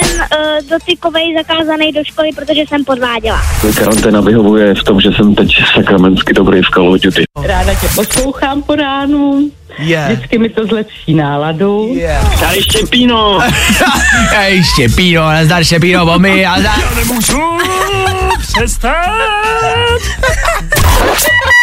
ten uh, dotykový zakázaný do školy, protože jsem podváděla. Karanténa vyhovuje v tom, že jsem teď sakramensky dobrý v Call of Duty. Ráda tě poslouchám po ránu. Yeah. Vždycky mi to zlepší náladu. Yeah. Tady Štěpíno! Hej, Štěpíno, nazdar Štěpíno, bomy, a zdar. Nemůžu přestat. Šmanko,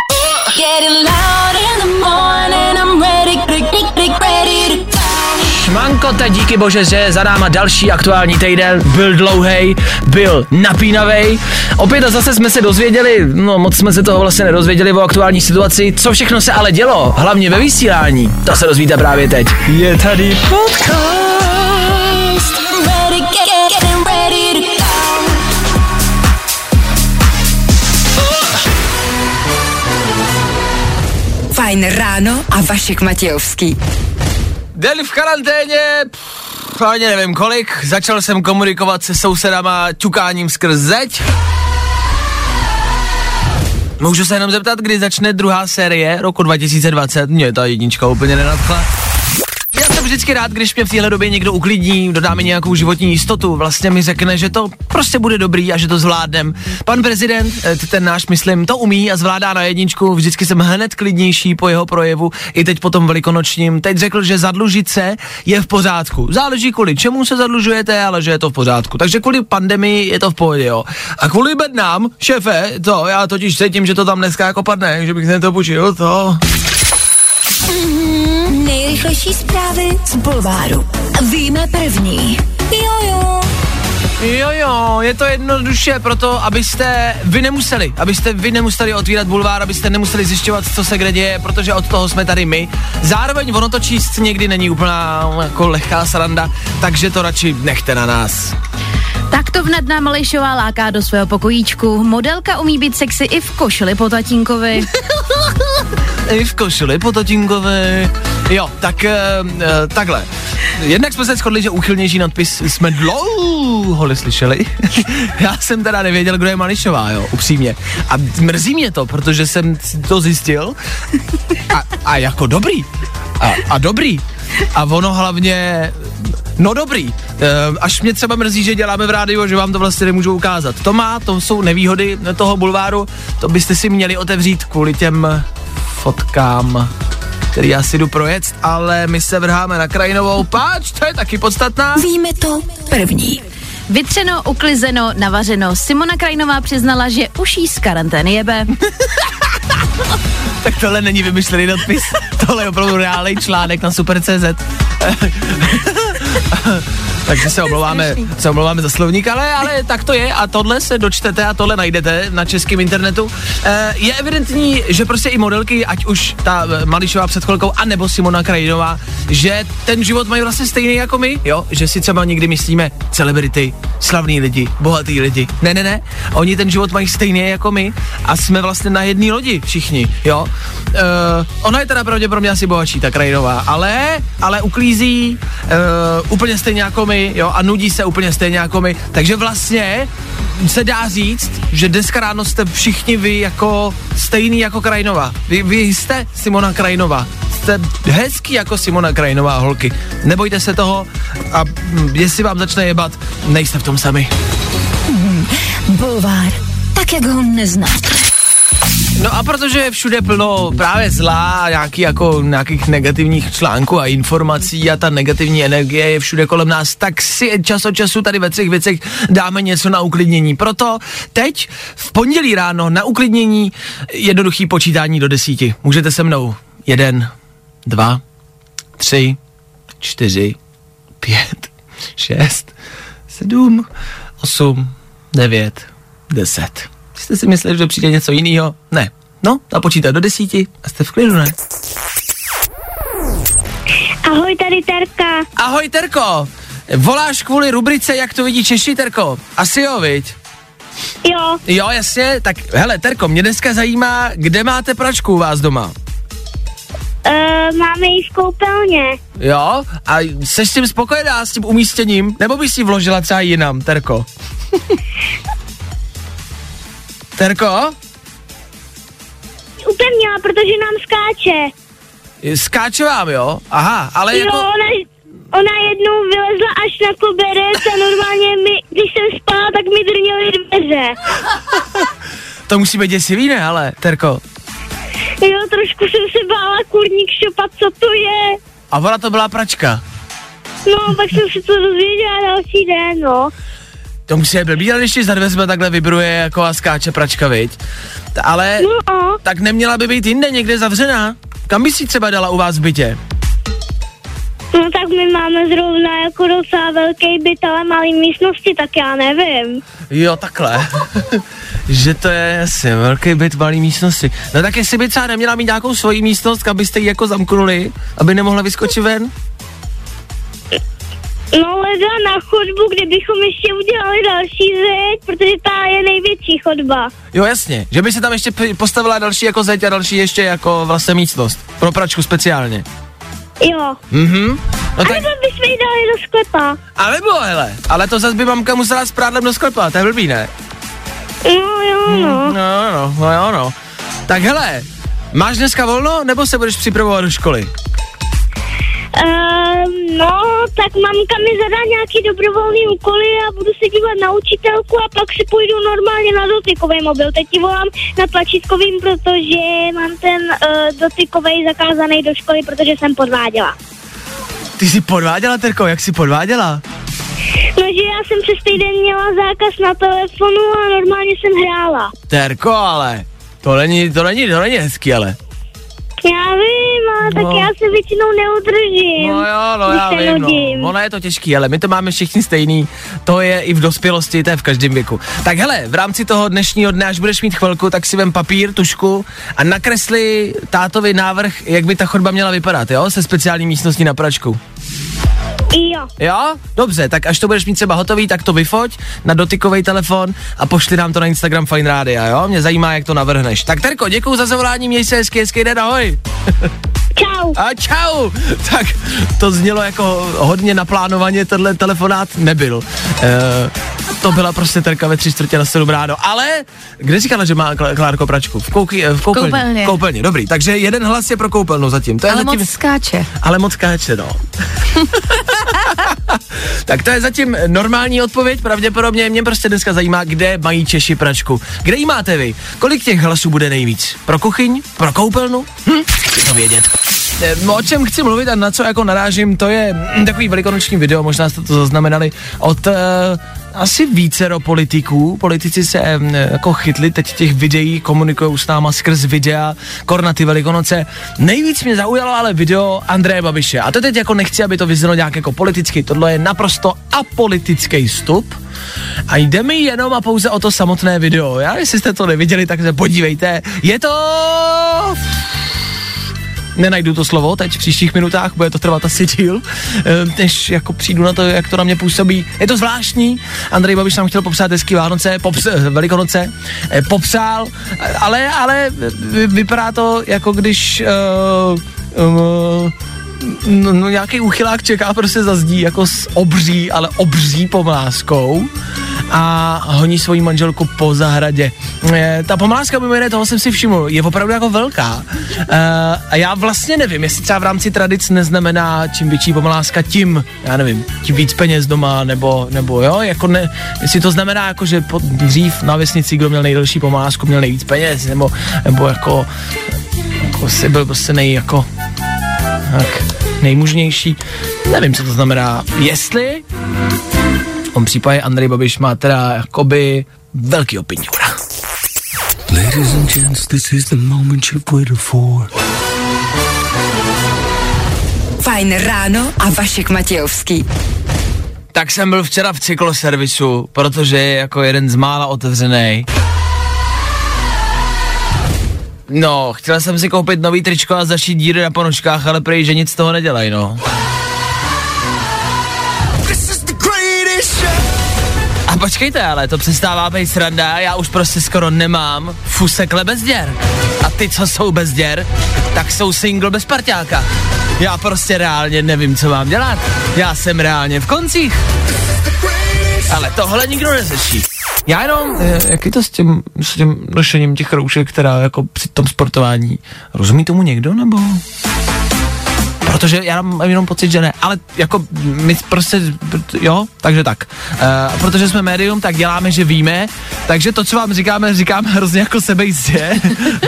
teď díky bože, že za náma další aktuální týden byl dlouhý, byl napínavý. Opět a zase jsme se dozvěděli, no moc jsme se toho vlastně nedozvěděli o aktuální situaci, co všechno se ale dělo, hlavně ve vysílání. To se dozvíte právě teď. Je tady podcast. Fajn ráno a Vašek Matějovský. Den v karanténě, pff, ani nevím kolik, začal jsem komunikovat se sousedama ťukáním skrz zeď. Můžu se jenom zeptat, kdy začne druhá série roku 2020? Mě ta jednička úplně nenadchla. Jsem vždycky rád, když mě v téhle době někdo uklidní, dodá mi nějakou životní jistotu, vlastně mi řekne, že to prostě bude dobrý a že to zvládnem. Pan prezident, eh, ten náš, myslím, to umí a zvládá na jedničku, vždycky jsem hned klidnější po jeho projevu, i teď po tom velikonočním. Teď řekl, že zadlužit se je v pořádku. Záleží kvůli čemu se zadlužujete, ale že je to v pořádku. Takže kvůli pandemii je to v pohodě, jo. A kvůli bednám, šéfe, to já totiž cítím, že to tam dneska jako padne, že bych se to počil, to. Nejrychlejší zprávy z Bulváru. Víme první. Jojo. Jo, jo, je to jednoduše proto, abyste vy nemuseli, abyste vy nemuseli otvírat bulvár, abyste nemuseli zjišťovat, co se kde děje, protože od toho jsme tady my. Zároveň ono to číst někdy není úplná jako lehká sranda, takže to radši nechte na nás. Tak to vnedná Malešová láká do svého pokojíčku. Modelka umí být sexy i v košili po tatínkovi. I v košili po tatínkovi. Jo, tak uh, uh, takhle. Jednak jsme se shodli, že úchylnější nadpis jsme dlouho slyšeli. Já jsem teda nevěděl, kdo je Mališová, jo, upřímně. A mrzí mě to, protože jsem to zjistil. A, a jako dobrý. A, a dobrý. A ono hlavně, no dobrý. E, až mě třeba mrzí, že děláme v rádiu, že vám to vlastně nemůžu ukázat. To má, to jsou nevýhody toho bulváru, to byste si měli otevřít kvůli těm fotkám který já si jdu projet, ale my se vrháme na krajinovou páč, to je taky podstatná. Víme to první. Vytřeno, uklizeno, navařeno. Simona Krajnová přiznala, že už jí z karantény jebe. tak tohle není vymyšlený nadpis, tohle je opravdu reálný článek na Super.cz. Takže se omlouváme, se omlouváme za slovník, ale, ale tak to je a tohle se dočtete a tohle najdete na českém internetu. E, je evidentní, že prostě i modelky, ať už ta Mališová před chvilkou, anebo Simona Krajinová, že ten život mají vlastně stejný jako my, jo, že si třeba někdy myslíme celebrity, slavní lidi, bohatý lidi. Ne, ne, ne, oni ten život mají stejný jako my a jsme vlastně na jedné lodi všichni, jo. E, ona je teda pravděpodobně asi bohatší, ta Krajinová, ale, ale uklízí e, úplně stejně jako my, jo, a nudí se úplně stejně jako my. Takže vlastně se dá říct, že dneska ráno jste všichni vy jako stejný jako Krajnova. Vy, vy jste Simona Krajnova. Jste hezký jako Simona Krajnová, holky. Nebojte se toho a hm, jestli vám začne jebat, nejste v tom sami. Hmm, bulvár. Tak, jak ho neznáte. No a protože je všude plno právě zlá nějaký jako nějakých negativních článků a informací a ta negativní energie je všude kolem nás, tak si čas od času tady ve třech věcech dáme něco na uklidnění. Proto teď v pondělí ráno na uklidnění jednoduchý počítání do desíti. Můžete se mnou. Jeden, dva, tři, čtyři, pět, šest, sedm, osm, devět, deset. Jste si mysleli, že přijde něco jiného? Ne. No, napočítat do desíti a jste v klidu, ne? Ahoj, tady Terka. Ahoj, Terko. Voláš kvůli rubrice, jak to vidí Češi, Terko? Asi jo, viď? Jo. Jo, jasně. Tak hele, Terko, mě dneska zajímá, kde máte pračku u vás doma? Uh, máme ji v koupelně. Jo? A jsi s tím spokojená, s tím umístěním? Nebo bys si vložila třeba jinam, Terko? Terko? Upevnila, protože nám skáče. Skáče vám, jo? Aha, ale jo, jako... ona, ona jednou vylezla až na koberec a normálně mi, když jsem spala, tak mi drněly dveře. To musí být děsivý, ne, ale, Terko. Jo, trošku jsem se bála kurník šopat, co to je. A ona to byla pračka. No, pak jsem se to dozvěděla další den, no. To musí být blbý, ale když ti za dveřma takhle vibruje jako a skáče pračka, viď? Ale No tak neměla by být jinde někde zavřená. Kam by si třeba dala u vás v bytě? no tak my máme zrovna jako docela velký byt, ale malý místnosti, tak já nevím. Jo, takhle. že to je jasně, velký byt, malý místnosti. No tak jestli by třeba neměla mít nějakou svoji místnost, kam byste ji jako zamknuli, aby nemohla vyskočit ven? No leda na chodbu, kde bychom ještě udělali další zeď, protože ta je největší chodba. Jo, jasně, že by se tam ještě postavila další jako zeď a další ještě jako vlastně místnost. Pro pračku speciálně. Jo. Mhm. No A tak, nebo bychom ji dali do sklepa. ale bylo, hele, ale to zase by mamka musela s prádlem do sklepa, to je blbý, ne? No jo, no. No, no, no, jo, no. Tak hele, máš dneska volno, nebo se budeš připravovat do školy? Uh, no, tak mamka mi zadá nějaký dobrovolný úkoly a budu se dívat na učitelku a pak si půjdu normálně na dotykový mobil. Teď ti volám na tlačítkovým, protože mám ten uh, dotykový zakázaný do školy, protože jsem podváděla. Ty jsi podváděla, Terko, jak jsi podváděla? No, že já jsem přes týden měla zákaz na telefonu a normálně jsem hrála. Terko, ale to není, to není, to není hezký, ale. Já vím, ale tak No. já se většinou neudržím. No jo, no já vím, nudím. no. Ono je to těžký, ale my to máme všichni stejný. To je i v dospělosti, to je v každém věku. Tak hele, v rámci toho dnešního dne, až budeš mít chvilku, tak si vem papír, tušku a nakresli tátovi návrh, jak by ta chodba měla vypadat, jo? Se speciální místností na pračku. Jo. Jo? Dobře, tak až to budeš mít třeba hotový, tak to vyfoť na dotykový telefon a pošli nám to na Instagram Fine Rádia, jo? Mě zajímá, jak to navrhneš. Tak Terko, děkuji za zavolání, měj se hezky, hezký den, ahoj. Čau. A čau! Tak to znělo jako hodně naplánovaně, tenhle telefonát nebyl. E, to byla prostě terka ve tři čtvrtě na sedm ráno. Ale kde říkala, že má Klárko pračku? V, kouky, v koupelně. Koupelně. koupelně. Dobrý, takže jeden hlas je pro koupelnu zatím. To je Ale zatím, moc skáče. ale moc káče, no. tak to je zatím normální odpověď, pravděpodobně mě prostě dneska zajímá, kde mají Češi pračku. Kde ji máte vy? Kolik těch hlasů bude nejvíc? Pro kuchyň? Pro koupelnu? Hm? Chci to vědět. Eh, O čem chci mluvit a na co jako narážím, to je mm, takový velikonoční video, možná jste to zaznamenali, od uh, asi vícero politiků. Politici se mm, jako chytli teď těch videí, komunikují s náma skrz videa, kor na ty velikonoce. Nejvíc mě zaujalo ale video Andreje Babiše. A to teď jako nechci, aby to vyznělo nějak jako politicky, tohle je naprosto apolitický vstup. A jde mi jenom a pouze o to samotné video. Já, jestli jste to neviděli, tak se podívejte. Je to nenajdu to slovo teď v příštích minutách, bude to trvat asi díl, eh, než jako přijdu na to, jak to na mě působí. Je to zvláštní, Andrej Babiš nám chtěl popsat hezký Vánoce, pops, eh, Velikonoce, eh, popsal, ale, ale vy- vypadá to jako když uh, uh, no, no nějaký úchylák čeká prostě za zdí jako s obří, ale obří pomláskou a honí svoji manželku po zahradě. E, ta pomláska, mimo jiné, toho jsem si všiml, je opravdu jako velká. E, a já vlastně nevím, jestli třeba v rámci tradic neznamená, čím větší pomláska, tím, já nevím, tím víc peněz doma, nebo, nebo jo, jako ne, jestli to znamená, jako, že po, dřív na vesnici, kdo měl nejdelší pomlásku, měl nejvíc peněz, nebo, nebo jako, jako si byl prostě nej, jako, tak, nejmužnější. Nevím, co to znamená. Jestli v tom případě Andrej Babiš má teda jakoby velký opiniura. Ladies and gents, this is the moment you've waited for. Fajn ráno a Vašek Matějovský. Tak jsem byl včera v cykloservisu, protože je jako jeden z mála otevřený. No, chtěl jsem si koupit nový tričko a zašít díry na ponožkách, ale prej, že nic z toho nedělají, no. Počkejte, ale to přestává být sranda, já už prostě skoro nemám fusekle bez děr. A ty, co jsou bez děr, tak jsou single bez parťáka. Já prostě reálně nevím, co mám dělat. Já jsem reálně v koncích. Ale tohle nikdo neřeší. Já jenom, eh, jak je to s tím, s tím nošením těch roušek, která jako při tom sportování, rozumí tomu někdo, nebo? Protože já mám jenom pocit, že ne. Ale jako my prostě, jo, takže tak. Uh, protože jsme médium, tak děláme, že víme, takže to, co vám říkáme, říkáme hrozně jako sebejistě.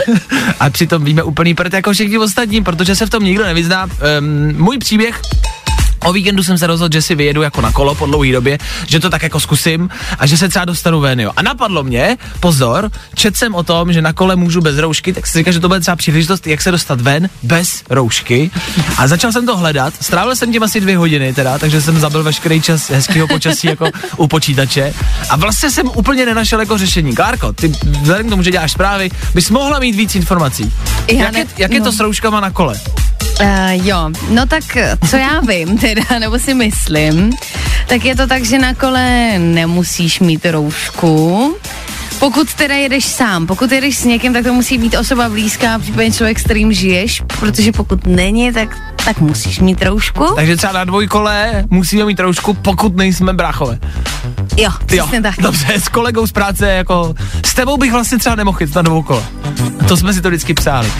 a přitom víme úplný prd jako všichni ostatní, protože se v tom nikdo nevyzná. Um, můj příběh O víkendu jsem se rozhodl, že si vyjedu jako na kolo po dlouhé době, že to tak jako zkusím a že se třeba dostanu ven, jo. A napadlo mě, pozor, čet jsem o tom, že na kole můžu bez roušky, tak si říkal, že to bude třeba příležitost, jak se dostat ven bez roušky. A začal jsem to hledat, strávil jsem tím asi dvě hodiny teda, takže jsem zabil veškerý čas hezkého počasí jako u počítače. A vlastně jsem úplně nenašel jako řešení. Klárko, ty vzhledem k tomu, že děláš zprávy, bys mohla mít víc informací. Já jak, ne- je, jak je to no. s rouškama na kole? Uh, jo, no tak co já vím teda, nebo si myslím, tak je to tak, že na kole nemusíš mít roušku. Pokud teda jedeš sám, pokud jedeš s někým, tak to musí být osoba blízká, případně člověk, s kterým žiješ, protože pokud není, tak, tak musíš mít roušku. Takže třeba na dvojkole musíme mít roušku, pokud nejsme bráchové. Jo, Jo, přesně tak. dobře, s kolegou z práce, jako, s tebou bych vlastně třeba nemohl jít na dvoukole. To jsme si to vždycky psali.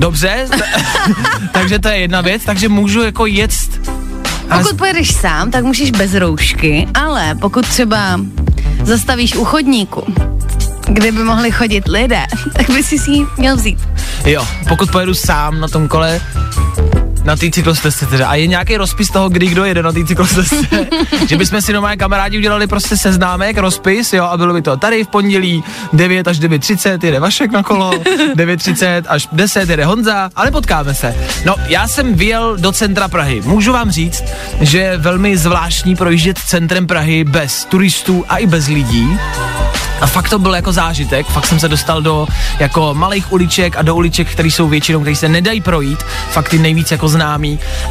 Dobře, t- takže to je jedna věc, takže můžu jako jet Pokud pojedeš sám, tak musíš bez roušky, ale pokud třeba zastavíš u chodníku, kde by mohli chodit lidé, tak by si si ji měl vzít. Jo, pokud pojedu sám na tom kole, na té cyklostezce teda. A je nějaký rozpis toho, kdy kdo jede na té cyklostezce? že bychom si normálně kamarádi udělali prostě seznámek, rozpis, jo, a bylo by to tady v pondělí 9 až 9.30 jede Vašek na kolo, 9.30 až 10 jede Honza, ale potkáme se. No, já jsem vyjel do centra Prahy. Můžu vám říct, že je velmi zvláštní projíždět centrem Prahy bez turistů a i bez lidí. A fakt to byl jako zážitek, fakt jsem se dostal do jako malých uliček a do uliček, které jsou většinou, které se nedají projít, fakt ty nejvíc jako známý uh,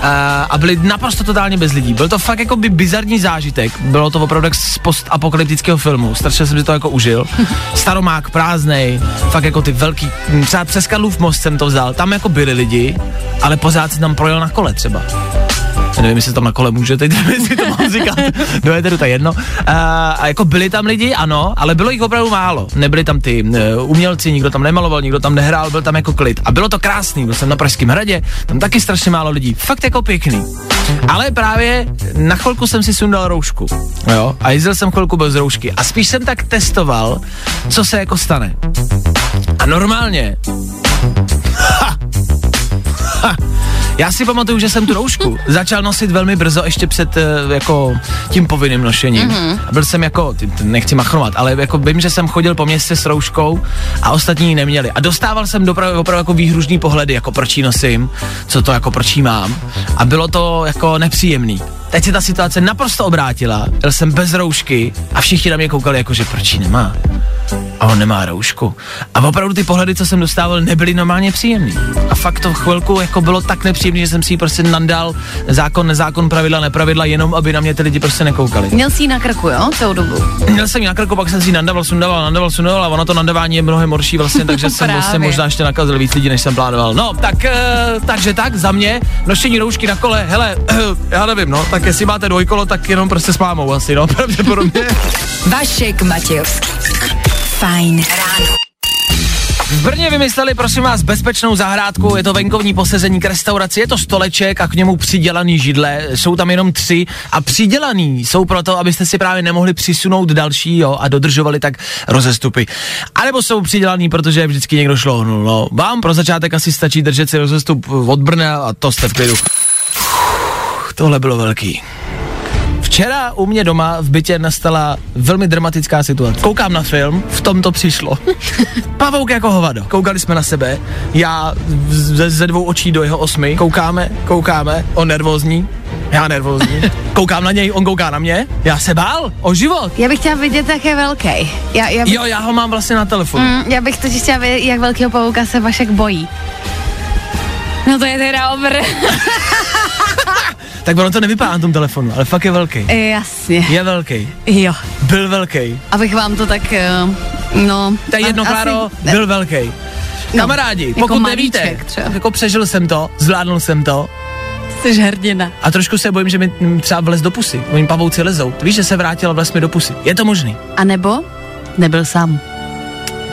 a byly naprosto totálně bez lidí. Byl to fakt jako by bizarní zážitek, bylo to opravdu z postapokalyptického filmu, strašně jsem si to jako užil. Staromák, prázdnej, fakt jako ty velký, třeba přes Karlův most jsem to vzal, tam jako byli lidi, ale pořád si tam projel na kole třeba. Nevím, jestli tam na kole může, teď nevím, jestli to mám říkat, do éteru, to je jedno. A, a jako byli tam lidi, ano, ale bylo jich opravdu málo. Nebyli tam ty uh, umělci, nikdo tam nemaloval, nikdo tam nehrál, byl tam jako klid. A bylo to krásný, byl jsem na Pražském hradě, tam taky strašně málo lidí, fakt jako pěkný. Ale právě na chvilku jsem si sundal roušku, jo, a jezdil jsem chvilku bez roušky a spíš jsem tak testoval, co se jako stane. A normálně Ha, já si pamatuju, že jsem tu roušku začal nosit velmi brzo, ještě před uh, jako tím povinným nošením. Mm-hmm. Byl jsem jako, nechci machrovat, ale jako vím, že jsem chodil po městě s rouškou a ostatní ji neměli. A dostával jsem dopravy, opravdu jako výhružný pohledy, jako proč ji nosím, co to jako proč ji mám. A bylo to jako nepříjemný. Teď se ta situace naprosto obrátila, byl jsem bez roušky a všichni na mě koukali jako, že proč ji nemá. A on nemá roušku. A opravdu ty pohledy, co jsem dostával, nebyly normálně příjemný. A fakt to chvilku jako bylo tak nepříjemné, že jsem si ji prostě nandal zákon, nezákon, pravidla, nepravidla, jenom aby na mě ty lidi prostě nekoukali. Měl jsi ji na krku, jo, celou dobu. Měl jsem ji na krku, pak jsem si ji nandával, sundával, nandával, sundával a ono to nandavání je mnohem horší vlastně, takže jsem vlastně možná ještě nakazil víc lidí, než jsem plánoval. No, tak, uh, takže tak, za mě, nošení roušky na kole, hele, já nevím, no, tak jestli máte dvojkolo, tak jenom prostě s mámou asi, no, pravděpodobně. Vašek Matějovský. Fajn ráno. V Brně vymysleli, prosím vás, bezpečnou zahrádku, je to venkovní posezení k restauraci, je to stoleček a k němu přidělaný židle, jsou tam jenom tři a přidělaný jsou proto, abyste si právě nemohli přisunout další, jo, a dodržovali tak rozestupy. A nebo jsou přidělaný, protože vždycky někdo šlohnul, no. Vám pro začátek asi stačí držet si rozestup od Brna a to jste v klidu. Tohle bylo velký. Včera u mě doma v bytě nastala velmi dramatická situace. Koukám na film, v tom to přišlo. Pavouk jako hovado. Koukali jsme na sebe, já ze, ze dvou očí do jeho osmi. Koukáme, koukáme, on nervózní, já nervózní. Koukám na něj, on kouká na mě, já se bál o život. Já bych chtěla vidět, jak je velký. Já, já, bych, Jo, já ho mám vlastně na telefonu. mm, já bych totiž chtěla vědět, jak velkého pavouka se Vašek bojí. No to je teda obr. Tak ono to nevypadá na tom telefonu, ale fakt je velký. Jasně. Je velký. Jo. Byl velký. Abych vám to tak, eh, no... To je jedno, Kláro, byl velký. no, Kamarádi, jako pokud nevíte, třeba. jako přežil jsem to, zvládnul jsem to, Jsi hrdina. A trošku se bojím, že mi třeba vlez do pusy. Oni pavouci lezou. Ty víš, že se vrátila vlez mi do pusy. Je to možný? A nebo nebyl sám.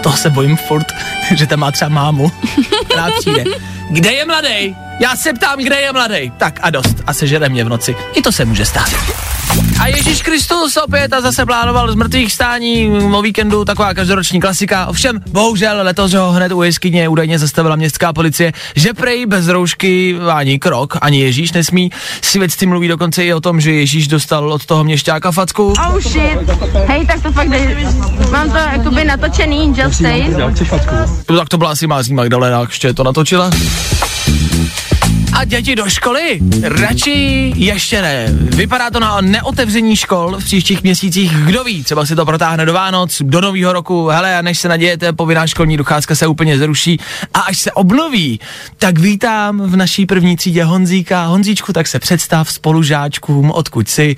To se bojím furt, že tam má třeba mámu, která přijde. Kde je mladý? Já se ptám, kde je mladý. Tak a dost. A sežere mě v noci. I to se může stát. A Ježíš Kristus opět a zase plánoval z mrtvých stání o víkendu, taková každoroční klasika. Ovšem, bohužel letos ho hned u jeskyně údajně zastavila městská policie, že prej bez roušky ani krok, ani Ježíš nesmí. Svědci mluví dokonce i o tom, že Ježíš dostal od toho měšťáka facku. Oh shit. Hej, tak to fakt jde. Mám to jakoby natočený, just say. No, tak to byla asi Mází Magdalena, ještě to natočila. A děti do školy? Radši ještě ne. Vypadá to na neotevření škol v příštích měsících. Kdo ví, třeba si to protáhne do Vánoc, do nového roku. Hele, a než se nadějete, povinná školní docházka se úplně zruší. A až se obnoví, tak vítám v naší první třídě Honzíka. Honzíčku, tak se představ spolužáčkům, odkud jsi.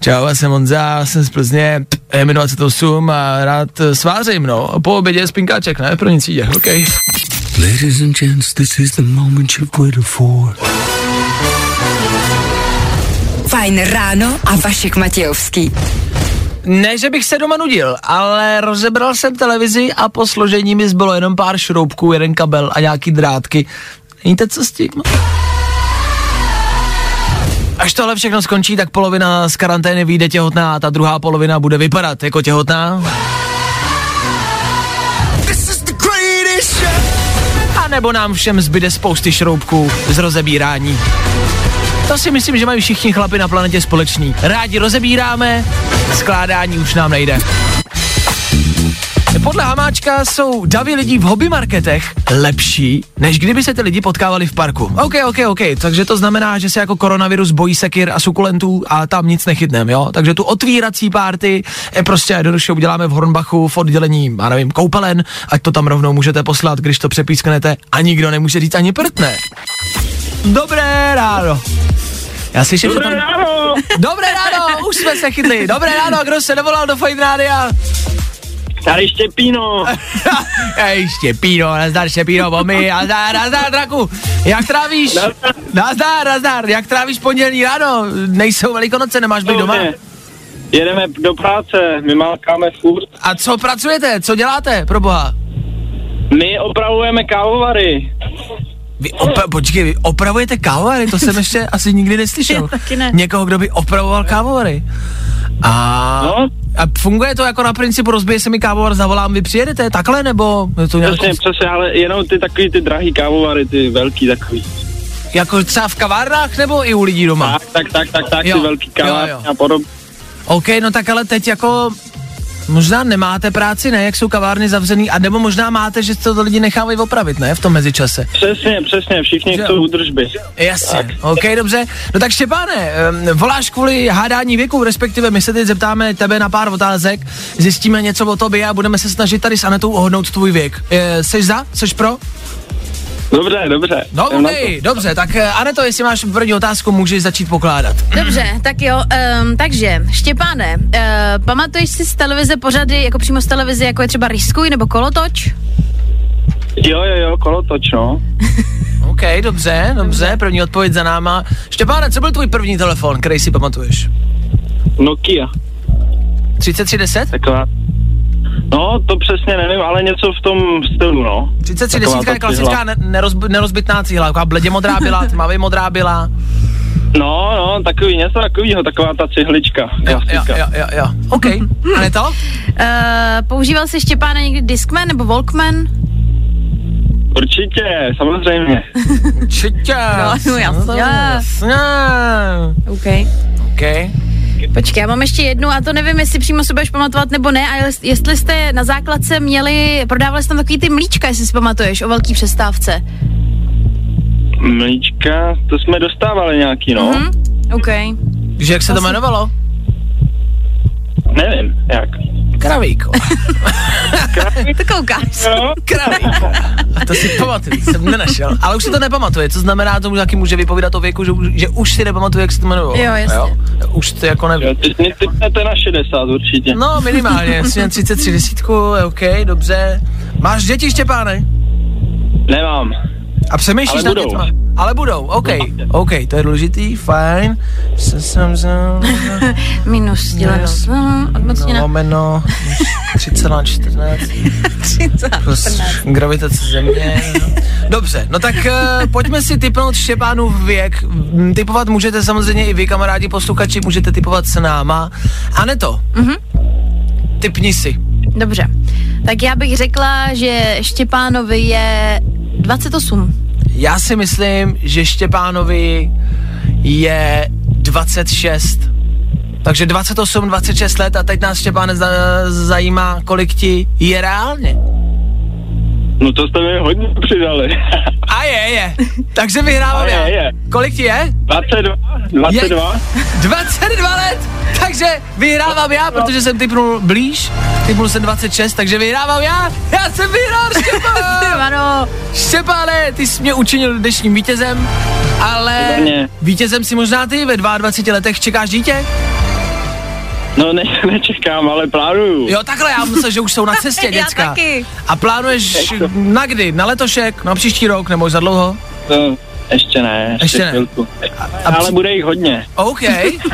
Čau, já jsem Honza, jsem z Plzně, je mi 28 a rád svářím, no. Po obědě spinkáček, ne? První třídě, OK. Ladies and gents, this is the moment you've waited for. Fajn ráno a Vašek Matějovský. Ne, že bych se doma nudil, ale rozebral jsem televizi a po složení mi zbylo jenom pár šroubků, jeden kabel a nějaký drátky. Víte, co s tím? Až tohle všechno skončí, tak polovina z karantény vyjde těhotná a ta druhá polovina bude vypadat jako těhotná. A nebo nám všem zbyde spousty šroubků z rozebírání. To si myslím, že mají všichni chlapi na planetě společný. Rádi rozebíráme, skládání už nám nejde. Podle Hamáčka jsou davy lidí v hobby marketech lepší, než kdyby se ty lidi potkávali v parku. OK, OK, OK, takže to znamená, že se jako koronavirus bojí sekir a sukulentů a tam nic nechytnem, jo? Takže tu otvírací párty je prostě jednoduše uděláme v Hornbachu v oddělení, já nevím, koupelen, ať to tam rovnou můžete poslat, když to přepísknete a nikdo nemůže říct ani prtne. Dobré ráno. Já slyším, že tam... ráno! Dobré ráno, už jsme se chytli. Dobré ráno, kdo se dovolal do Fajn Rádia? Tady Štěpíno. Ej, Štěpíno, nazdar Štěpíno, bomy, nazdar, nazdar, draku. Jak trávíš? Nazdar. Nazdar, nazdar, jak trávíš pondělí ráno? Nejsou velikonoce, nemáš být doma? Jedeme do práce, my mákáme furt. A co pracujete? Co děláte, pro boha? My opravujeme kávovary. Vy opra- počkej, vy opravujete kávovary? To jsem ještě asi nikdy neslyšel. taky ne. Někoho, kdo by opravoval kávovary. A, No. a funguje to jako na principu rozbije se mi kávovar, zavolám, vy přijedete takhle, nebo je to nějak, Přesně, přesně, ale jenom ty takový ty drahý kávovary, ty velký takový. jako třeba v kavárnách, nebo i u lidí doma? Tak, tak, tak, tak, tak, Jo, ty velký kávovary a podobně. OK, no tak ale teď jako možná nemáte práci, ne, jak jsou kavárny zavřený, a nebo možná máte, že to lidi nechávají opravit, ne, v tom mezičase. Přesně, přesně, všichni Že- chcou údržby. Jasně, OK, dobře. No tak Štěpáne, um, voláš kvůli hádání věku, respektive my se teď zeptáme tebe na pár otázek, zjistíme něco o tobě a budeme se snažit tady s Anetou ohodnout tvůj věk. E, seš za? Seš pro? Dobře, dobře. No, Jsem na OK, dobře, tak eh, Aneto, jestli máš první otázku, můžeš začít pokládat. Dobře, tak jo, um, takže Štěpáne, uh, pamatuješ si z televize pořady, jako přímo z televize, jako je třeba Riskuj nebo Kolotoč? Jo, jo, jo, kolotoč, no. OK, dobře, dobře, první odpověď za náma. Štěpáne, co byl tvůj první telefon, který si pamatuješ? Nokia, 3310? taková. No, to přesně nevím, ale něco v tom stylu, no. 3310 Taková je ta klasická cihla. ne- nerozb- nerozbitná cihla, taková bledě modrá byla, tmavě modrá byla. No, no, takový, něco takového, taková ta cihlička, Jo, jo, klasika. jo, jo, jo. OK, a ne to? Uh, používal jsi Štěpáne někdy Discman nebo Walkman? Určitě, samozřejmě. Určitě. No, no, jasně. Jasně. OK. OK. Počkej, já mám ještě jednu a to nevím, jestli přímo si budeš pamatovat nebo ne, a jest- jestli jste na základce měli, prodávali jste tam takový ty mlíčka, jestli si pamatuješ, o velký přestávce. Mlíčka, to jsme dostávali nějaký, no. Mhm. OK. Víš, jak se to jmenovalo? Nevím, jak. Kravíko. To koukáš. Jo? Kravíko. A to si pamatuju, jsem nenašel. Ale už si to nepamatuje, co znamená, to taky může vypovídat o věku, že, už- že už si nepamatuje, jak se to jmenovalo. Jo, jasně. Už to jako neví. Jo, ty typnete na 60 určitě. No, minimálně, jasně 33 desítku, OK, dobře. Máš děti, Štěpáne? Nemám. A přemýšlíš nad dětma? Ale budou, OK, OK, to je důležitý, fajn. Minus děleno. No, odmocněna. Lomeno 3,14 plus gravitace země. Dobře, no tak uh, pojďme si typnout Štěpánův věk. Mm, Typovat můžete samozřejmě i vy, kamarádi posluchači, můžete typovat s náma. A ne to. Mhm. Typni si. Dobře. Tak já bych řekla, že Štěpánovi je 28. Já si myslím, že Štěpánovi je 26. Takže 28, 26 let a teď nás Štěpáne za, zajímá, kolik ti je reálně. No to jste mi hodně přidali. A je, je. Takže vyhrávám A je, já. je. Kolik ti je? 22? 22? 22 let! Takže vyhrávám já, protože jsem typnul blíž. Typnul jsem 26, takže vyhrávám já. Já jsem vyhrál, Štěpán! Ano. Štěpáne, ty jsi mě učinil dnešním vítězem, ale Výborně. vítězem si možná ty ve 22 letech čekáš dítě? No ne, nečekám, ale plánuju. Jo, takhle, já myslel, že už jsou na cestě, Já děcka. taky. A plánuješ na kdy? Na letošek? Na příští rok? Nebo už za dlouho? To, ještě ne, ještě, Ještě ne. chvilku. a ale při- bude jich hodně. OK.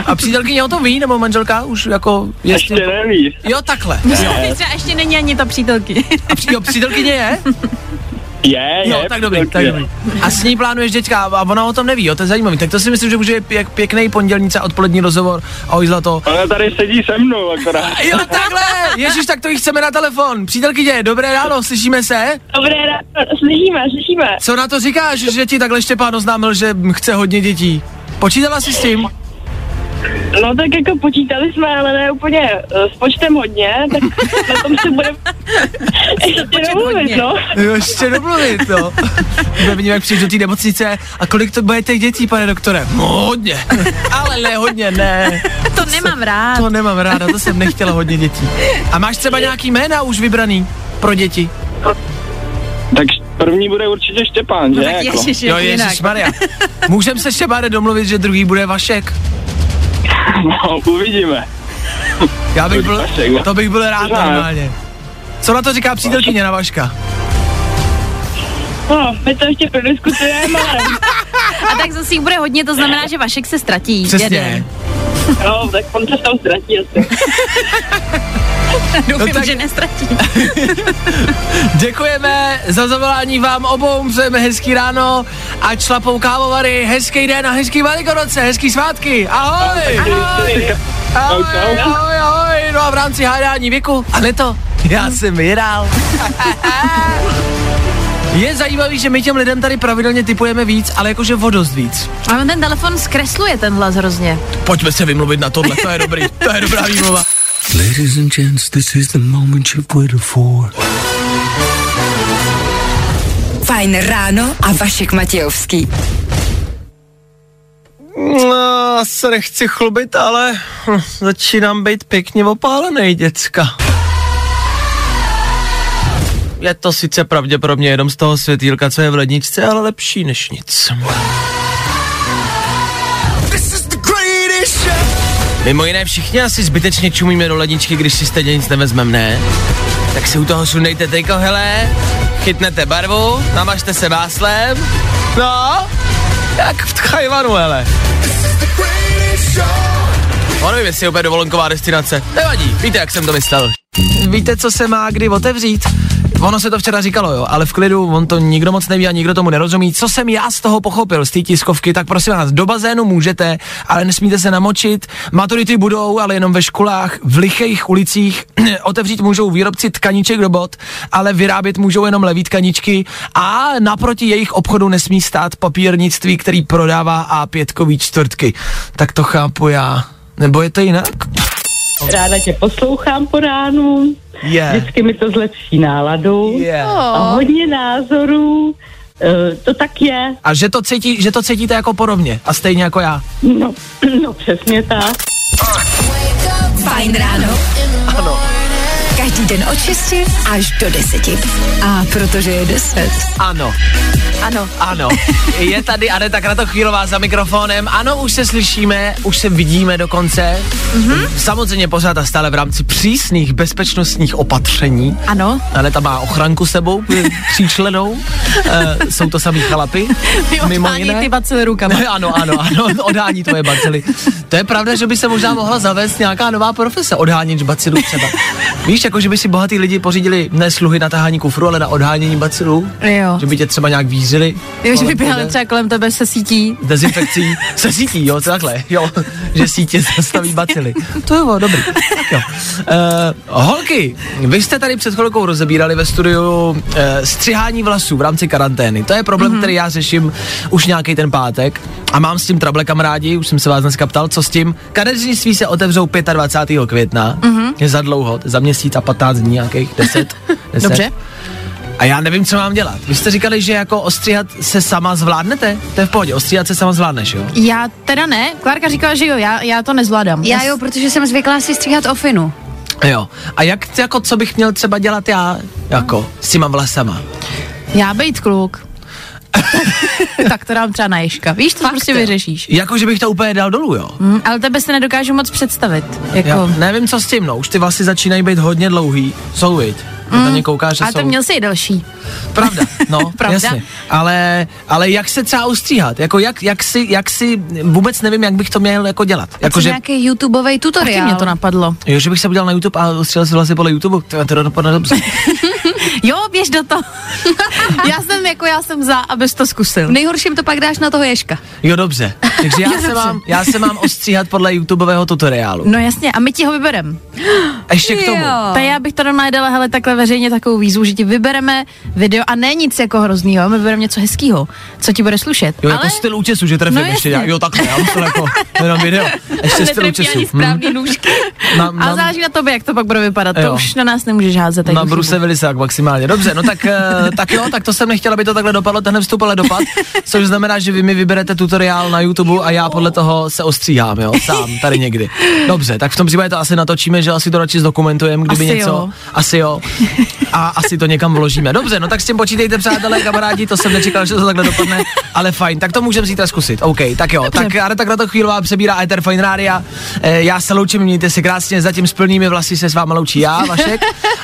A přítelkyně o tom ví, nebo manželka už jako... Ještě neví. Jo, takhle. Teď třeba ještě není ani ta přítelky. A při, jo, přítelkyně je? Je, je. Jo, tak dobrý, tak dobrý. A s ní plánuješ děťka a ona o tom neví, jo, to je zajímavý. Tak to si myslím, že může být pěk, pěkný pondělnice odpolední rozhovor. Ahoj zlato. Ona tady sedí se mnou akorát. Jo, takhle! Ježíš, tak to jí chceme na telefon. Přítelkyně, dobré ráno, slyšíme se? Dobré ráno, slyšíme, slyšíme. Co na to říkáš, že ti takhle Štěpán oznámil, že chce hodně dětí? Počítala jsi s tím? No tak jako počítali jsme, ale ne úplně eh, s počtem hodně, tak na tom se budeme ještě domluvit, no. Jo, ještě domluvit, no. Bude vidím, jak přijdeš do té nemocnice a kolik to bude těch dětí, pane doktore? No, hodně. Ale ne, hodně, ne. To nemám rád. To nemám ráda, to jsem nechtěla hodně dětí. A máš třeba nějaký jména už vybraný pro děti? Tak první bude určitě Štěpán, že? No tak jako? ježiš, Jo. Ježíš Maria. Můžeme se Štěpáne domluvit, že druhý bude Vašek? No, uvidíme. Já bych byl, no. to bych byl rád normálně. Co na to říká přítelkyně na Vaška? No, my to ještě prodiskutujeme, ale A tak zase jich bude hodně, to znamená, že Vašek se ztratí. Přesně. Jeden. no, tak on se tam ztratí asi. Doufám, No tak- že nestratí. Děkujeme za zavolání vám obou, přejeme hezký ráno a šlapou kávovary, hezký den a hezký velikonoce, hezký svátky, ahoj! Ahoj, ahoj, ahoj, ahoj, no a v rámci hádání věku, a ne to, já jsem vyhrál. Je zajímavý, že my těm lidem tady pravidelně typujeme víc, ale jakože o dost víc. A on ten telefon zkresluje ten hlas hrozně. Pojďme se vymluvit na tohle, to je dobrý, to je dobrá výmluva. Ladies and gents, this is the moment you've waited for. Fajn ráno a Vašek Matějovský. No, se nechci chlubit, ale hm, začínám být pěkně opálený, děcka. Je to sice pravděpodobně jenom z toho světýlka, co je v ledničce, ale lepší než nic. Mimo jiné všichni asi zbytečně čumíme do ledničky, když si stejně nic nevezmeme, ne? Tak si u toho sundejte tejko, hele, chytnete barvu, namažte se máslem, no, jak v Tchajvanu, hele. No nevím, jestli je úplně dovolenková destinace. Nevadí, víte, jak jsem to myslel. Víte, co se má kdy otevřít? Ono se to včera říkalo, jo, ale v klidu, on to nikdo moc neví a nikdo tomu nerozumí. Co jsem já z toho pochopil, z té tiskovky, tak prosím vás, do bazénu můžete, ale nesmíte se namočit. Maturity budou, ale jenom ve školách, v lichých ulicích. Otevřít můžou výrobci tkaniček robot, ale vyrábět můžou jenom levý tkaničky a naproti jejich obchodu nesmí stát papírnictví, který prodává A5 čtvrtky. Tak to chápu já. Nebo je to jinak? Ráda tě poslouchám po ránu, Je. vždycky mi to zlepší náladu Je. a hodně názorů, eh, to tak je, A že to, cítí, že to cítíte jako podobně a stejně jako já. no, no přesně tak. Fajn ráno. Ano. Každý den od 6 až do 10. A protože je 10. Ano, Ano. ano. Je tady Aneta Kratochvílová za mikrofonem. Ano, už se slyšíme, už se vidíme dokonce. Mm-hmm. Samozřejmě pořád a stále v rámci přísných bezpečnostních opatření. Ano. Aneta má ochranku sebou, tříčlenou. E, jsou to samý chalapy. Mimo jiné. ty bacily rukama. ano, ano, ano, odhání tvoje bacily. To je pravda, že by se možná mohla zavést nějaká nová profese, odháněč bacilů třeba. Víš, jako že by si bohatý lidi pořídili ne sluhy na tahání kufru, ale na odhánění bacilů. Jo. Že by tě třeba nějak vízili. Jo, že by běhali třeba kolem tebe se sítí. Dezinfekcí se sítí, jo, takhle, jo, že sítě zastaví bacily. To je bylo dobrý. Tak jo. Uh, holky, vy jste tady před chvilkou rozebírali ve studiu uh, střihání vlasů v rámci karantény. To je problém, mm-hmm. který já řeším už nějaký ten pátek a mám s tím trable kamarádi, už jsem se vás dneska ptal, co s tím. Kadeřnictví se otevřou 25. května, mm-hmm. je za dlouho, za měsíc a 15 dní nějakých, 10. 10. Dobře. A já nevím, co mám dělat. Vy jste říkali, že jako ostříhat se sama zvládnete? To je v pohodě, ostříhat se sama zvládneš, jo? Já teda ne. Klárka říkala, že jo, já, já to nezvládám. Já jo, protože jsem zvyklá si stříhat ofinu. Jo. A jak, jako, co bych měl třeba dělat já, jako, s těma vlasama? Já bejt kluk. Tak to dám třeba na Ježka. Víš, to prostě vyřešíš. Jako, že bych to úplně dal dolů, jo? Hm, ale tebe si nedokážu moc představit. Jako, Já nevím, co s tím, no. Už ty vlasy začínají být hodně dlouhý. Jsou, viď? Mm. Na ně koukáš, že ale jsou. to měl si i delší. Pravda, no, Pravda. jasně. Ale, ale jak se třeba ustříhat? Jako jak, jak, si, jak si, vůbec nevím, jak bych to měl jako dělat. Jako Jako, že, nějaký YouTubeový Taky tutoriál. mě to napadlo. jo, že bych se udělal na YouTube a ustříhal si vlasy podle YouTube, to, to dopadne dobře. Jo, běž do toho. já jsem jako, já jsem za, abys to zkusil. V nejhorším to pak dáš na toho Ježka. Jo, dobře. Takže já, Jo, se dobře. mám, já se mám ostříhat podle YouTubeového tutoriálu. No jasně, a my ti ho vyberem. Ještě k tomu. Tak já bych to normálně dala, hele, takhle veřejně takovou výzvu, že ti vybereme video a ne nic jako hroznýho, my vybereme něco hezkého, co ti bude slušet. Jo, jako Ale styl účesu, že trefím No ještě. Já, jo, takhle, já musím jako, jenom video. Ještě styl ani správný nůžky. Mám, A záleží na tobě, jak to pak bude vypadat. Jo. To už na nás nemůžeš házet. na bruse vylisák maximálně. Dobře, no tak, eh, tak jo, tak to jsem nechtěla, aby to takhle dopadlo, tenhle vstup ale dopad, což znamená, že vy mi vyberete tutoriál na YouTube a já podle toho se ostříhám, jo, sám, tady někdy. Dobře, tak v tom případě to asi natočíme, že asi to radši zdokumentujeme, kdyby Asi něco. jo. Asi jo. A asi to někam vložíme. Dobře, no tak s tím počítejte, přátelé, kamarádi, to jsem nečekal, že to takhle dopadne, ale fajn, tak to můžeme zítra zkusit. OK, tak jo, tak Areta Kratochvílová přebírá Ether Fine Rádia. Eh, já se loučím, mějte se krásně, zatím s plnými vlasy se s váma loučí já, Vašek.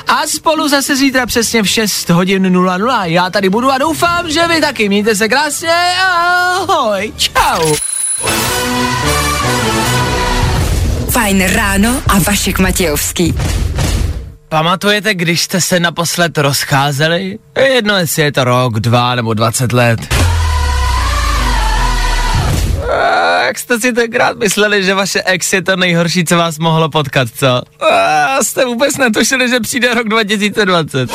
A spolu zase zítra přesně v 6 hodin 00. Já tady budu a doufám, že vy taky. Mějte se krásně. Ahoj. Čau. Fajn ráno a Vašek Matějovský. Pamatujete, když jste se naposled rozcházeli? Je Jedno, jestli je to rok, dva nebo 20 let. Jak jste si tenkrát mysleli, že vaše ex je to nejhorší, co vás mohlo potkat, co? A jste vůbec netušili, že přijde rok 2020.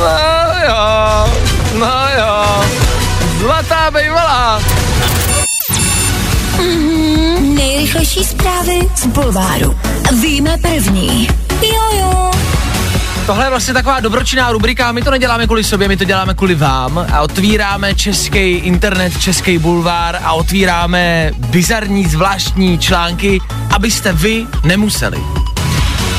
No jo, no jo. Zlatá bejvalá. Nejrychlejší zprávy z Bulváru. Víme první. Jo, jo. Tohle je vlastně taková dobročinná rubrika, my to neděláme kvůli sobě, my to děláme kvůli vám a otvíráme český internet, český bulvár a otvíráme bizarní, zvláštní články, abyste vy nemuseli.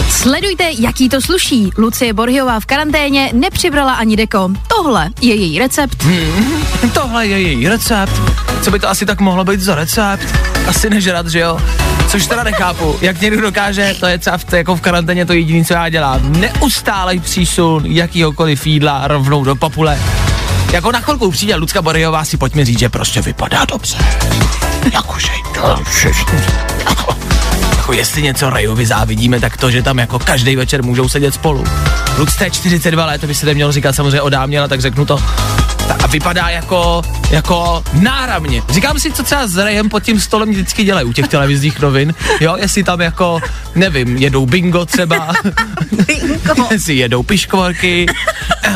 Sledujte, jaký to sluší. Lucie Borhiová v karanténě nepřibrala ani deko. Tohle je její recept. Hmm, tohle je její recept. Co by to asi tak mohlo být za recept? Asi nežrat, že jo? Což teda nechápu. Jak někdo dokáže, to je třeba v, jako v karanténě to jediné, co já dělám. Neustálej přísun jakýhokoliv jídla rovnou do papule. Jako na chvilku přijde Lucka Borejová si pojďme říct, že prostě vypadá dobře. Jakože to jako, jako jestli něco Rajovi závidíme, tak to, že tam jako každý večer můžou sedět spolu. Je 42 let, to by se nemělo říkat samozřejmě o dámě, ale tak řeknu to. Ta- A vypadá jako, jako náramně. Říkám si, co třeba s Rajem pod tím stolem vždycky dělají u těch televizních novin. Jo, jestli tam jako, nevím, jedou bingo třeba. bingo. jestli jedou piškvorky.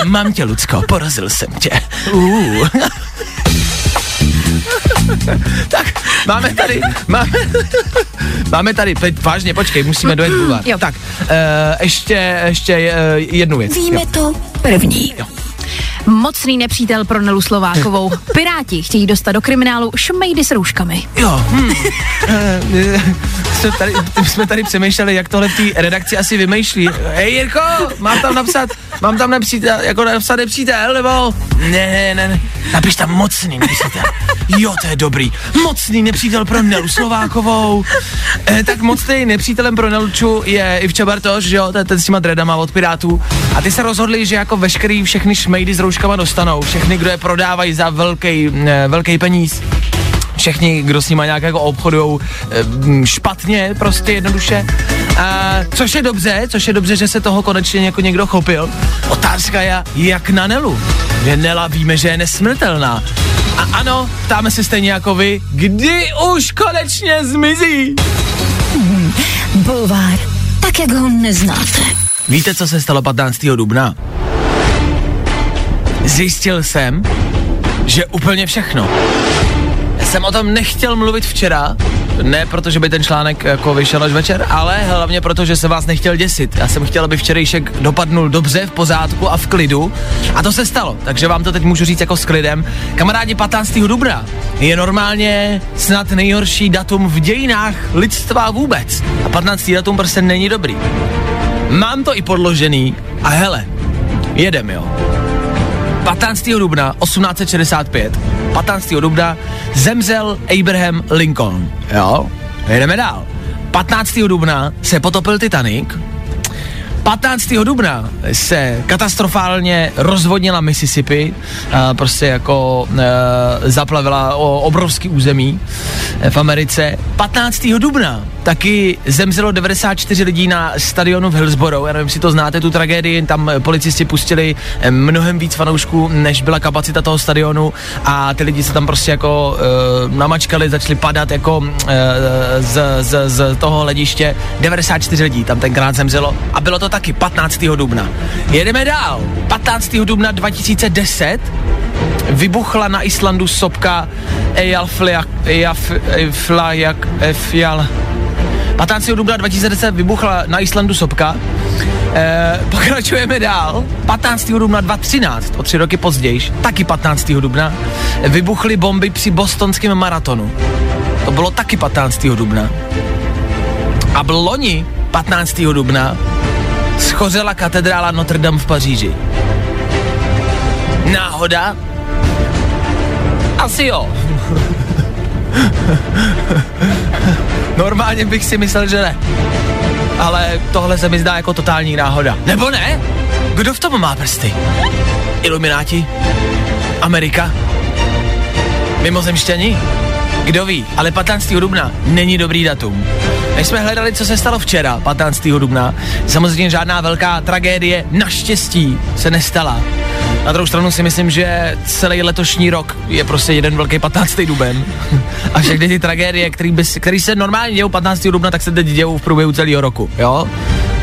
Mám tě, Lucko, porazil jsem tě. Uh. tak, máme tady, máme, máme tady, teď vážně, počkej, musíme dojet bulvár. Jo. Tak, uh, ještě, ještě uh, jednu věc. Víme Jo. to první. Mocný nepřítel pro Nelu Slovákovou. Piráti chtějí dostat do kriminálu šmejdy s rouškami. Jo, hm. Eh, eh, jsme, tady, jsme tady přemýšleli, jak tohle v té redakci asi vymýšlí. Hej Jirko, mám tam napsat, mám tam nepřítel, jako napsat nepřítel, nebo? Ne, ne, ne, napiš tam mocný nepřítel. Jo, to je dobrý. Mocný nepřítel pro Nelu Slovákovou. Eh, tak mocný nepřítelem pro Nelču je Ivča Bartoš, že jo, ten, ten s těma dreadama od Pirátů. A ty se rozhodli, že jako veškerý všechny šmejdy s rouškama dostanou. Všechny, kdo je prodávají za velký, eh, velký peníz všichni, kdo s nima nějak jako obchodují eh, špatně, prostě jednoduše. A, což je dobře, což je dobře, že se toho konečně jako někdo chopil. Otázka je, jak na Nelu. Že Nela víme, že je nesmrtelná. A ano, ptáme se stejně jako vy, kdy už konečně zmizí. Bulvár, tak jak ho neznáte. Víte, co se stalo 15. dubna? Zjistil jsem, že úplně všechno. Já jsem o tom nechtěl mluvit včera, ne protože by ten článek jako vyšel až večer, ale hlavně proto, že se vás nechtěl děsit. Já jsem chtěl, aby včerejšek dopadnul dobře, v pořádku a v klidu. A to se stalo, takže vám to teď můžu říct jako s klidem. Kamarádi 15. dubna je normálně snad nejhorší datum v dějinách lidstva vůbec. A 15. datum prostě není dobrý. Mám to i podložený a hele, jedem jo. 15. dubna 1865, 15. dubna zemřel Abraham Lincoln. Jo, jedeme dál. 15. dubna se potopil Titanic, 15. dubna se katastrofálně rozvodnila Mississippi, prostě jako e, zaplavila obrovský území e, v Americe. 15. dubna taky zemřelo 94 lidí na stadionu v Hillsborough, já nevím, jestli to znáte, tu tragédii, tam policisti pustili e, mnohem víc fanoušků, než byla kapacita toho stadionu a ty lidi se tam prostě jako e, namačkali, začali padat jako e, z, z, z toho hlediště. 94 lidí tam tenkrát zemřelo a bylo to taky 15. dubna. Jedeme dál. 15. dubna 2010 vybuchla na Islandu sopka Eyjafjall, Eyjafjall, 15. dubna 2010 vybuchla na Islandu sopka. E, pokračujeme dál. 15. dubna 2013, o tři roky později, taky 15. dubna, vybuchly bomby při bostonském maratonu. To bylo taky 15. dubna. A byl loni 15. dubna schořela katedrála Notre Dame v Paříži. Náhoda? Asi jo. Normálně bych si myslel, že ne. Ale tohle se mi zdá jako totální náhoda. Nebo ne? Kdo v tom má prsty? Ilumináti? Amerika? Mimozemštění? Kdo ví, ale 15. dubna není dobrý datum. Než jsme hledali, co se stalo včera, 15. dubna, samozřejmě žádná velká tragédie naštěstí se nestala. Na druhou stranu si myslím, že celý letošní rok je prostě jeden velký 15. duben. A všechny ty tragédie, který, by, který se normálně dějou 15. dubna, tak se teď dějou v průběhu celého roku, jo?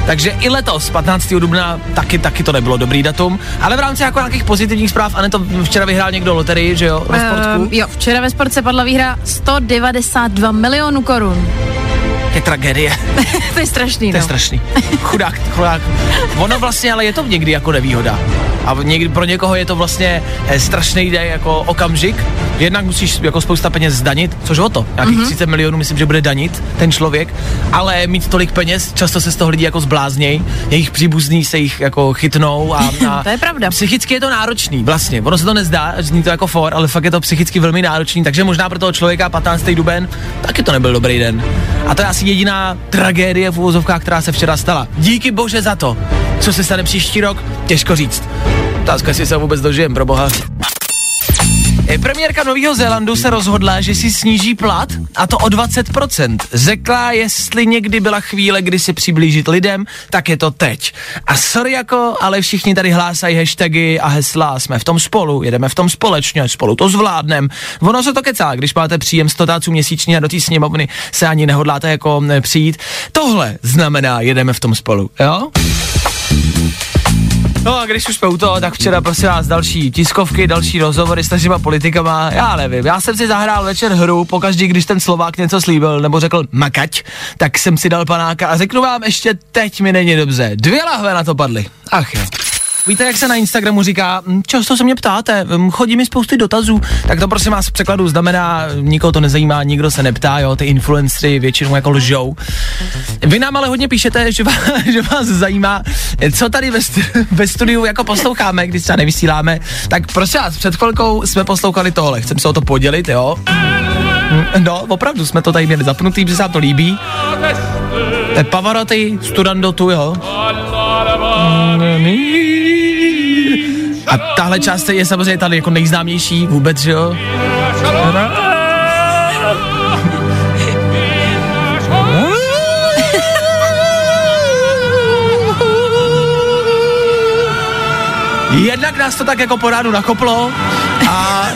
Takže i letos, 15. dubna, taky, taky to nebylo dobrý datum, ale v rámci jako nějakých pozitivních zpráv, a ne to včera vyhrál někdo loterii, že jo, ve sportku. Uh, jo, včera ve sportce padla výhra 192 milionů korun. Je tragédie. to je strašný, To je no. strašný. Chudák, chudák. Ono vlastně, ale je to někdy jako nevýhoda. A někdy pro někoho je to vlastně eh, strašný dej jako okamžik. Jednak musíš jako spousta peněz zdanit, což o to. Nějakých mm-hmm. 30 milionů myslím, že bude danit ten člověk, ale mít tolik peněz, často se z toho lidi jako zblázněj, jejich příbuzní se jich jako chytnou a, a To je pravda. Psychicky je to náročný, vlastně. Ono se to nezdá, zní to jako for, ale fakt je to psychicky velmi náročný, takže možná pro toho člověka 15. duben taky to nebyl dobrý den. A to je asi jediná tragédie v úvozovkách, která se včera stala. Díky bože za to. Co se stane příští rok, těžko říct. Otázka, jestli se vůbec dožijem, pro boha. E, Premiérka Nového Zélandu se rozhodla, že si sníží plat a to o 20%. Řekla, jestli někdy byla chvíle, kdy si přiblížit lidem, tak je to teď. A sorry jako, ale všichni tady hlásají hashtagy a hesla, jsme v tom spolu, jedeme v tom společně, spolu to zvládnem. Ono se to kecá, když máte příjem 100 táců měsíčně a do té sněmovny se ani nehodláte jako ne, přijít. Tohle znamená, jedeme v tom spolu, jo? No a když už jsme u toho, tak včera prosím vás další tiskovky, další rozhovory s našima politikama, já nevím, já jsem si zahrál večer hru, pokaždý, když ten Slovák něco slíbil nebo řekl makať, tak jsem si dal panáka a řeknu vám ještě teď mi není dobře, dvě lahve na to padly, ach jo. Víte, jak se na Instagramu říká, "Hm, často se mě ptáte, hm, chodí mi spousty dotazů, tak to prosím vás v překladu znamená, nikoho to nezajímá, nikdo se neptá, jo, ty influencery většinou jako lžou. Vy nám ale hodně píšete, že vás, že vás zajímá, co tady ve, ve studiu jako posloucháme, když třeba nevysíláme, tak prosím vás, před chvilkou jsme poslouchali tohle, chcem se o to podělit, jo. Hm, No, opravdu jsme to tady měli zapnutý, protože se to líbí. To je Pavarotti, Studandotu, jo. A tahle část je samozřejmě tady jako nejznámější vůbec, že jo? Jednak nás to tak jako po ránu nakoplo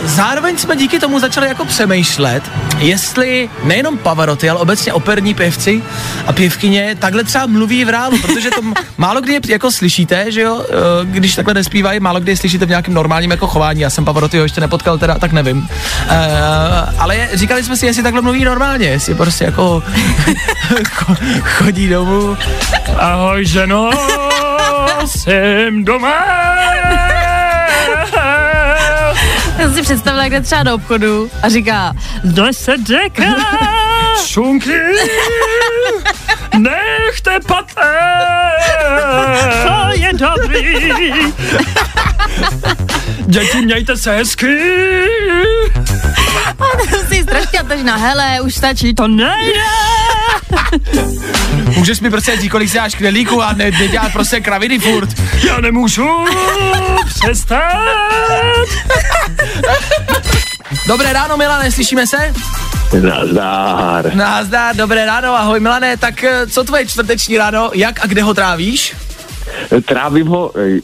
zároveň jsme díky tomu začali jako přemýšlet, jestli nejenom Pavarotti, ale obecně operní pěvci a pěvkyně takhle třeba mluví v reálu, protože to m- málo kdy je jako slyšíte, že jo, eh, když takhle nespívají, málo kdy je slyšíte v nějakém normálním jako chování, já jsem Pavarottiho ještě nepotkal, teda tak nevím. Uh, ale je- říkali jsme si, jestli takhle mluví normálně, jestli prostě jako cho- chodí domů. Ahoj, ženo, jsem doma. Já si představila, jak jde třeba do obchodu a říká, Dnes se deka, šunky, nechte paté, to je dobrý. Děti, mějte se hezky. jsem si strašně otevřená, hele, už stačí, to nejde. Můžeš mi prostě říct, kolik si dáš knedlíku a ne, nedělat prostě kraviny furt. Já nemůžu přestat. Dobré ráno, Milane, slyšíme se? Nazdár. Nazdar, dobré ráno, ahoj Milane, tak eh, co tvoje čtvrteční ráno, jak a kde ho trávíš? Trávím ho e,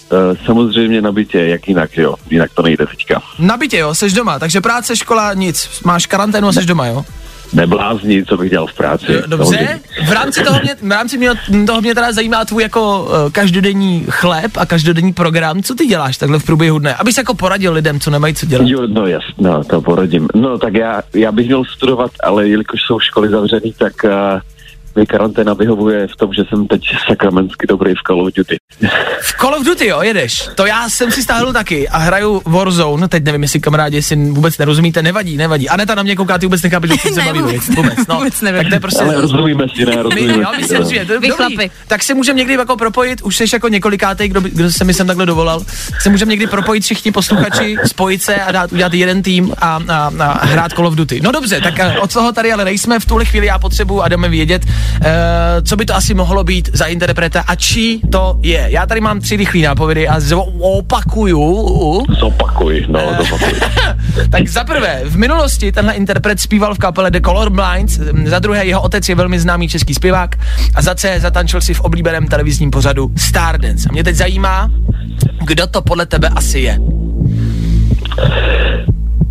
samozřejmě na bytě, jak jinak, jo. Jinak to nejde teďka. Na bytě, jo, seš doma, takže práce, škola, nic, máš karanténu a seš doma, jo? Neblázni, co bych dělal v práci. Jo, Dobře, v rámci toho mě, v rámci mě, toho mě teda zajímá tvůj jako eh, každodenní chléb a každodenní program, co ty děláš takhle v průběhu dne, abys jako poradil lidem, co nemají co dělat. Jo, no jasně, no, to poradím. No tak já, já bych měl studovat, ale jelikož jsou školy zavřený, tak uh, mi karanténa vyhovuje v tom, že jsem teď sakramensky dobrý v Call of Duty. V Call of Duty, jo, jedeš. To já jsem si stáhl taky a hraju Warzone. Teď nevím, jestli kamarádi, jestli vůbec nerozumíte, nevadí, nevadí. Aneta na mě kouká, ty vůbec nechápeš, o čem se Ne, bavíme. vůbec. vůbec, no. Vůbec nevím. Tak to je prostě... Ale rozumíme si, ne, My, rozumíme jo, my si rozumíme, to Vy chlapi. Tak se můžeme někdy jako propojit, už jsi jako několikátej, kdo, by- kdo se mi sem takhle dovolal, se můžeme někdy propojit všichni posluchači, spojit se a dát, udělat jeden tým a, a, a hrát Call of Duty. No dobře, tak eh, od toho tady ale nejsme, v tuhle chvíli já potřebuji a jdeme vědět, co by to asi mohlo být za interpreta a čí to je. Já tady mám tři rychlé nápovědy a zopakuju. Zopakuj, no, zopakuj. Tak za prvé, v minulosti tenhle interpret zpíval v kapele The Colorblind, za druhé jeho otec je velmi známý český zpěvák a za C zatančil si v oblíbeném televizním pořadu Stardance. A mě teď zajímá, kdo to podle tebe asi je.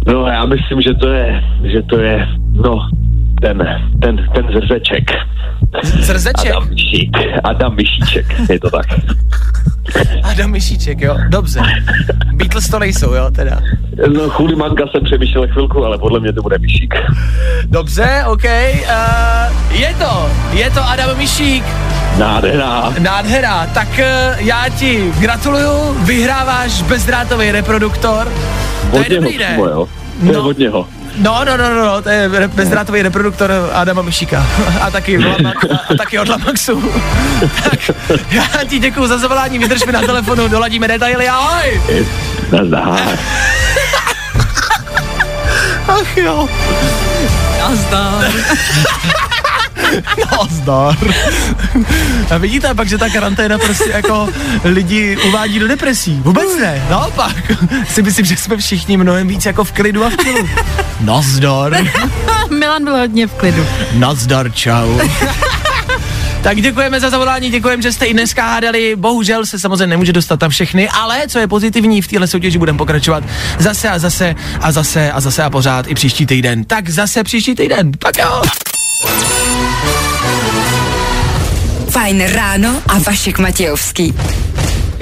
No, já myslím, že to je, že to je, no, ten, ten, ten zrzeček. Zrzeček? Adam Myšík. Adam Myšíček, je to tak. Adam Myšíček, jo, dobře. Beatles to nejsou, jo, teda. No, chulimanka jsem přemýšlel chvilku, ale podle mě to bude Myšík. Dobře, OK. Uh, je to, je to Adam Myšík. Nádherná. Nádhera, tak uh, já ti gratuluju, vyhráváš bezdrátový reproduktor. To je Od něho dobrý, ne? přímo, jo. To je No. od něho. No, no, no, no, no, to je re- bezdrátový reproduktor Adama Myšíka. A taky, a, a taky od Lamaxu. tak já ti děkuju za zavolání, vydrž mi na telefonu, doladíme detaily, ahoj! Nazdár. Ach jo. Nazdar. Nazdar. A vidíte pak, že ta karanténa prostě jako lidi uvádí do depresí. Vůbec ne, naopak. Si myslím, že jsme všichni mnohem víc jako v klidu a v klidu. Nazdar. Milan byl hodně v klidu. Nazdar, čau. Tak děkujeme za zavolání, děkujeme, že jste i dneska hádali. Bohužel se samozřejmě nemůže dostat tam všechny, ale co je pozitivní, v téhle soutěži budeme pokračovat zase a zase a zase a zase a pořád i příští týden. Tak zase příští týden. Tak jo. Fajn ráno a Vašek Matějovský.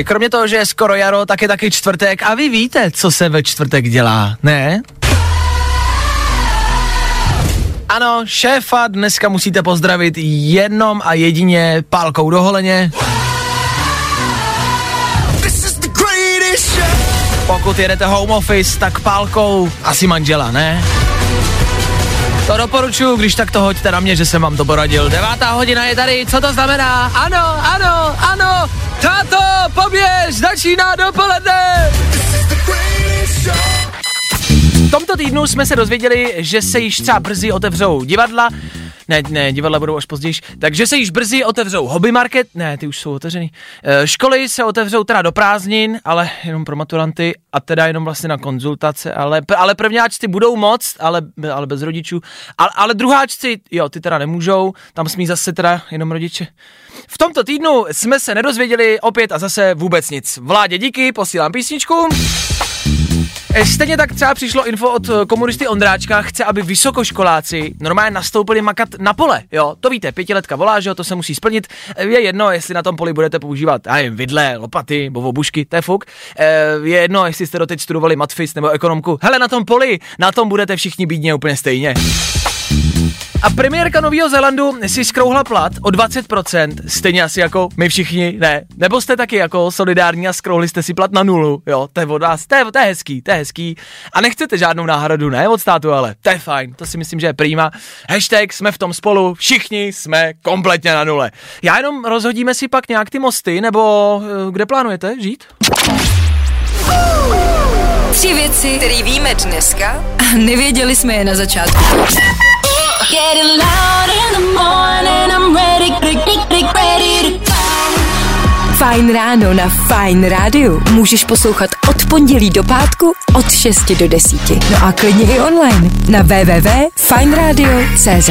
Kromě toho, že je skoro jaro, tak je taky čtvrtek a vy víte, co se ve čtvrtek dělá, ne? Ano, šéfa dneska musíte pozdravit jenom a jedině pálkou do holeně. Pokud jedete home office, tak pálkou asi manžela, ne? To doporučuji, když tak to hoďte na mě, že jsem vám to poradil. Devátá hodina je tady, co to znamená? Ano, ano, ano, táto, poběž, začíná dopoledne! V tomto týdnu jsme se dozvěděli, že se již třeba brzy otevřou divadla, ne, ne, divadla budou až později, takže se již brzy otevřou hobby market, ne, ty už jsou otevřený. E, školy se otevřou teda do prázdnin, ale jenom pro maturanty a teda jenom vlastně na konzultace, ale, ale prvňáčci budou moct, ale, ale bez rodičů, ale, ale druháčci, jo, ty teda nemůžou, tam smí zase teda jenom rodiče. V tomto týdnu jsme se nedozvěděli opět a zase vůbec nic. Vládě díky, posílám písničku. E, Stejně tak třeba přišlo info od eh, komunisty Ondráčka, chce, aby vysokoškoláci normálně nastoupili makat na pole, jo, to víte, pětiletka volá, že jo, to se musí splnit, E, je jedno, jestli na tom poli budete používat, já nevím, vidle, lopaty, bovobušky, to je fuk, je jedno, jestli jste doteď studovali matfis nebo ekonomku, hele, na tom poli, na tom budete všichni bídně úplně stejně. A premiérka Nového Zélandu si skrouhla plat o 20%, stejně asi jako my všichni, ne. Nebo jste taky jako solidární a skrouhli jste si plat na nulu, jo, to je od vás, to je, to je hezký, to je hezký. A nechcete žádnou náhradu, ne, od státu, ale to je fajn, to si myslím, že je prýma. Hashtag jsme v tom spolu, všichni jsme kompletně na nule. Já jenom rozhodíme si pak nějak ty mosty, nebo eh, kde plánujete žít? Tři věci, které víme dneska a nevěděli jsme je na začátku. Fajn ráno na Fajn rádiu. Můžeš poslouchat od pondělí do pátku od 6 do 10. No a klidně i online na www.fajnradio.cz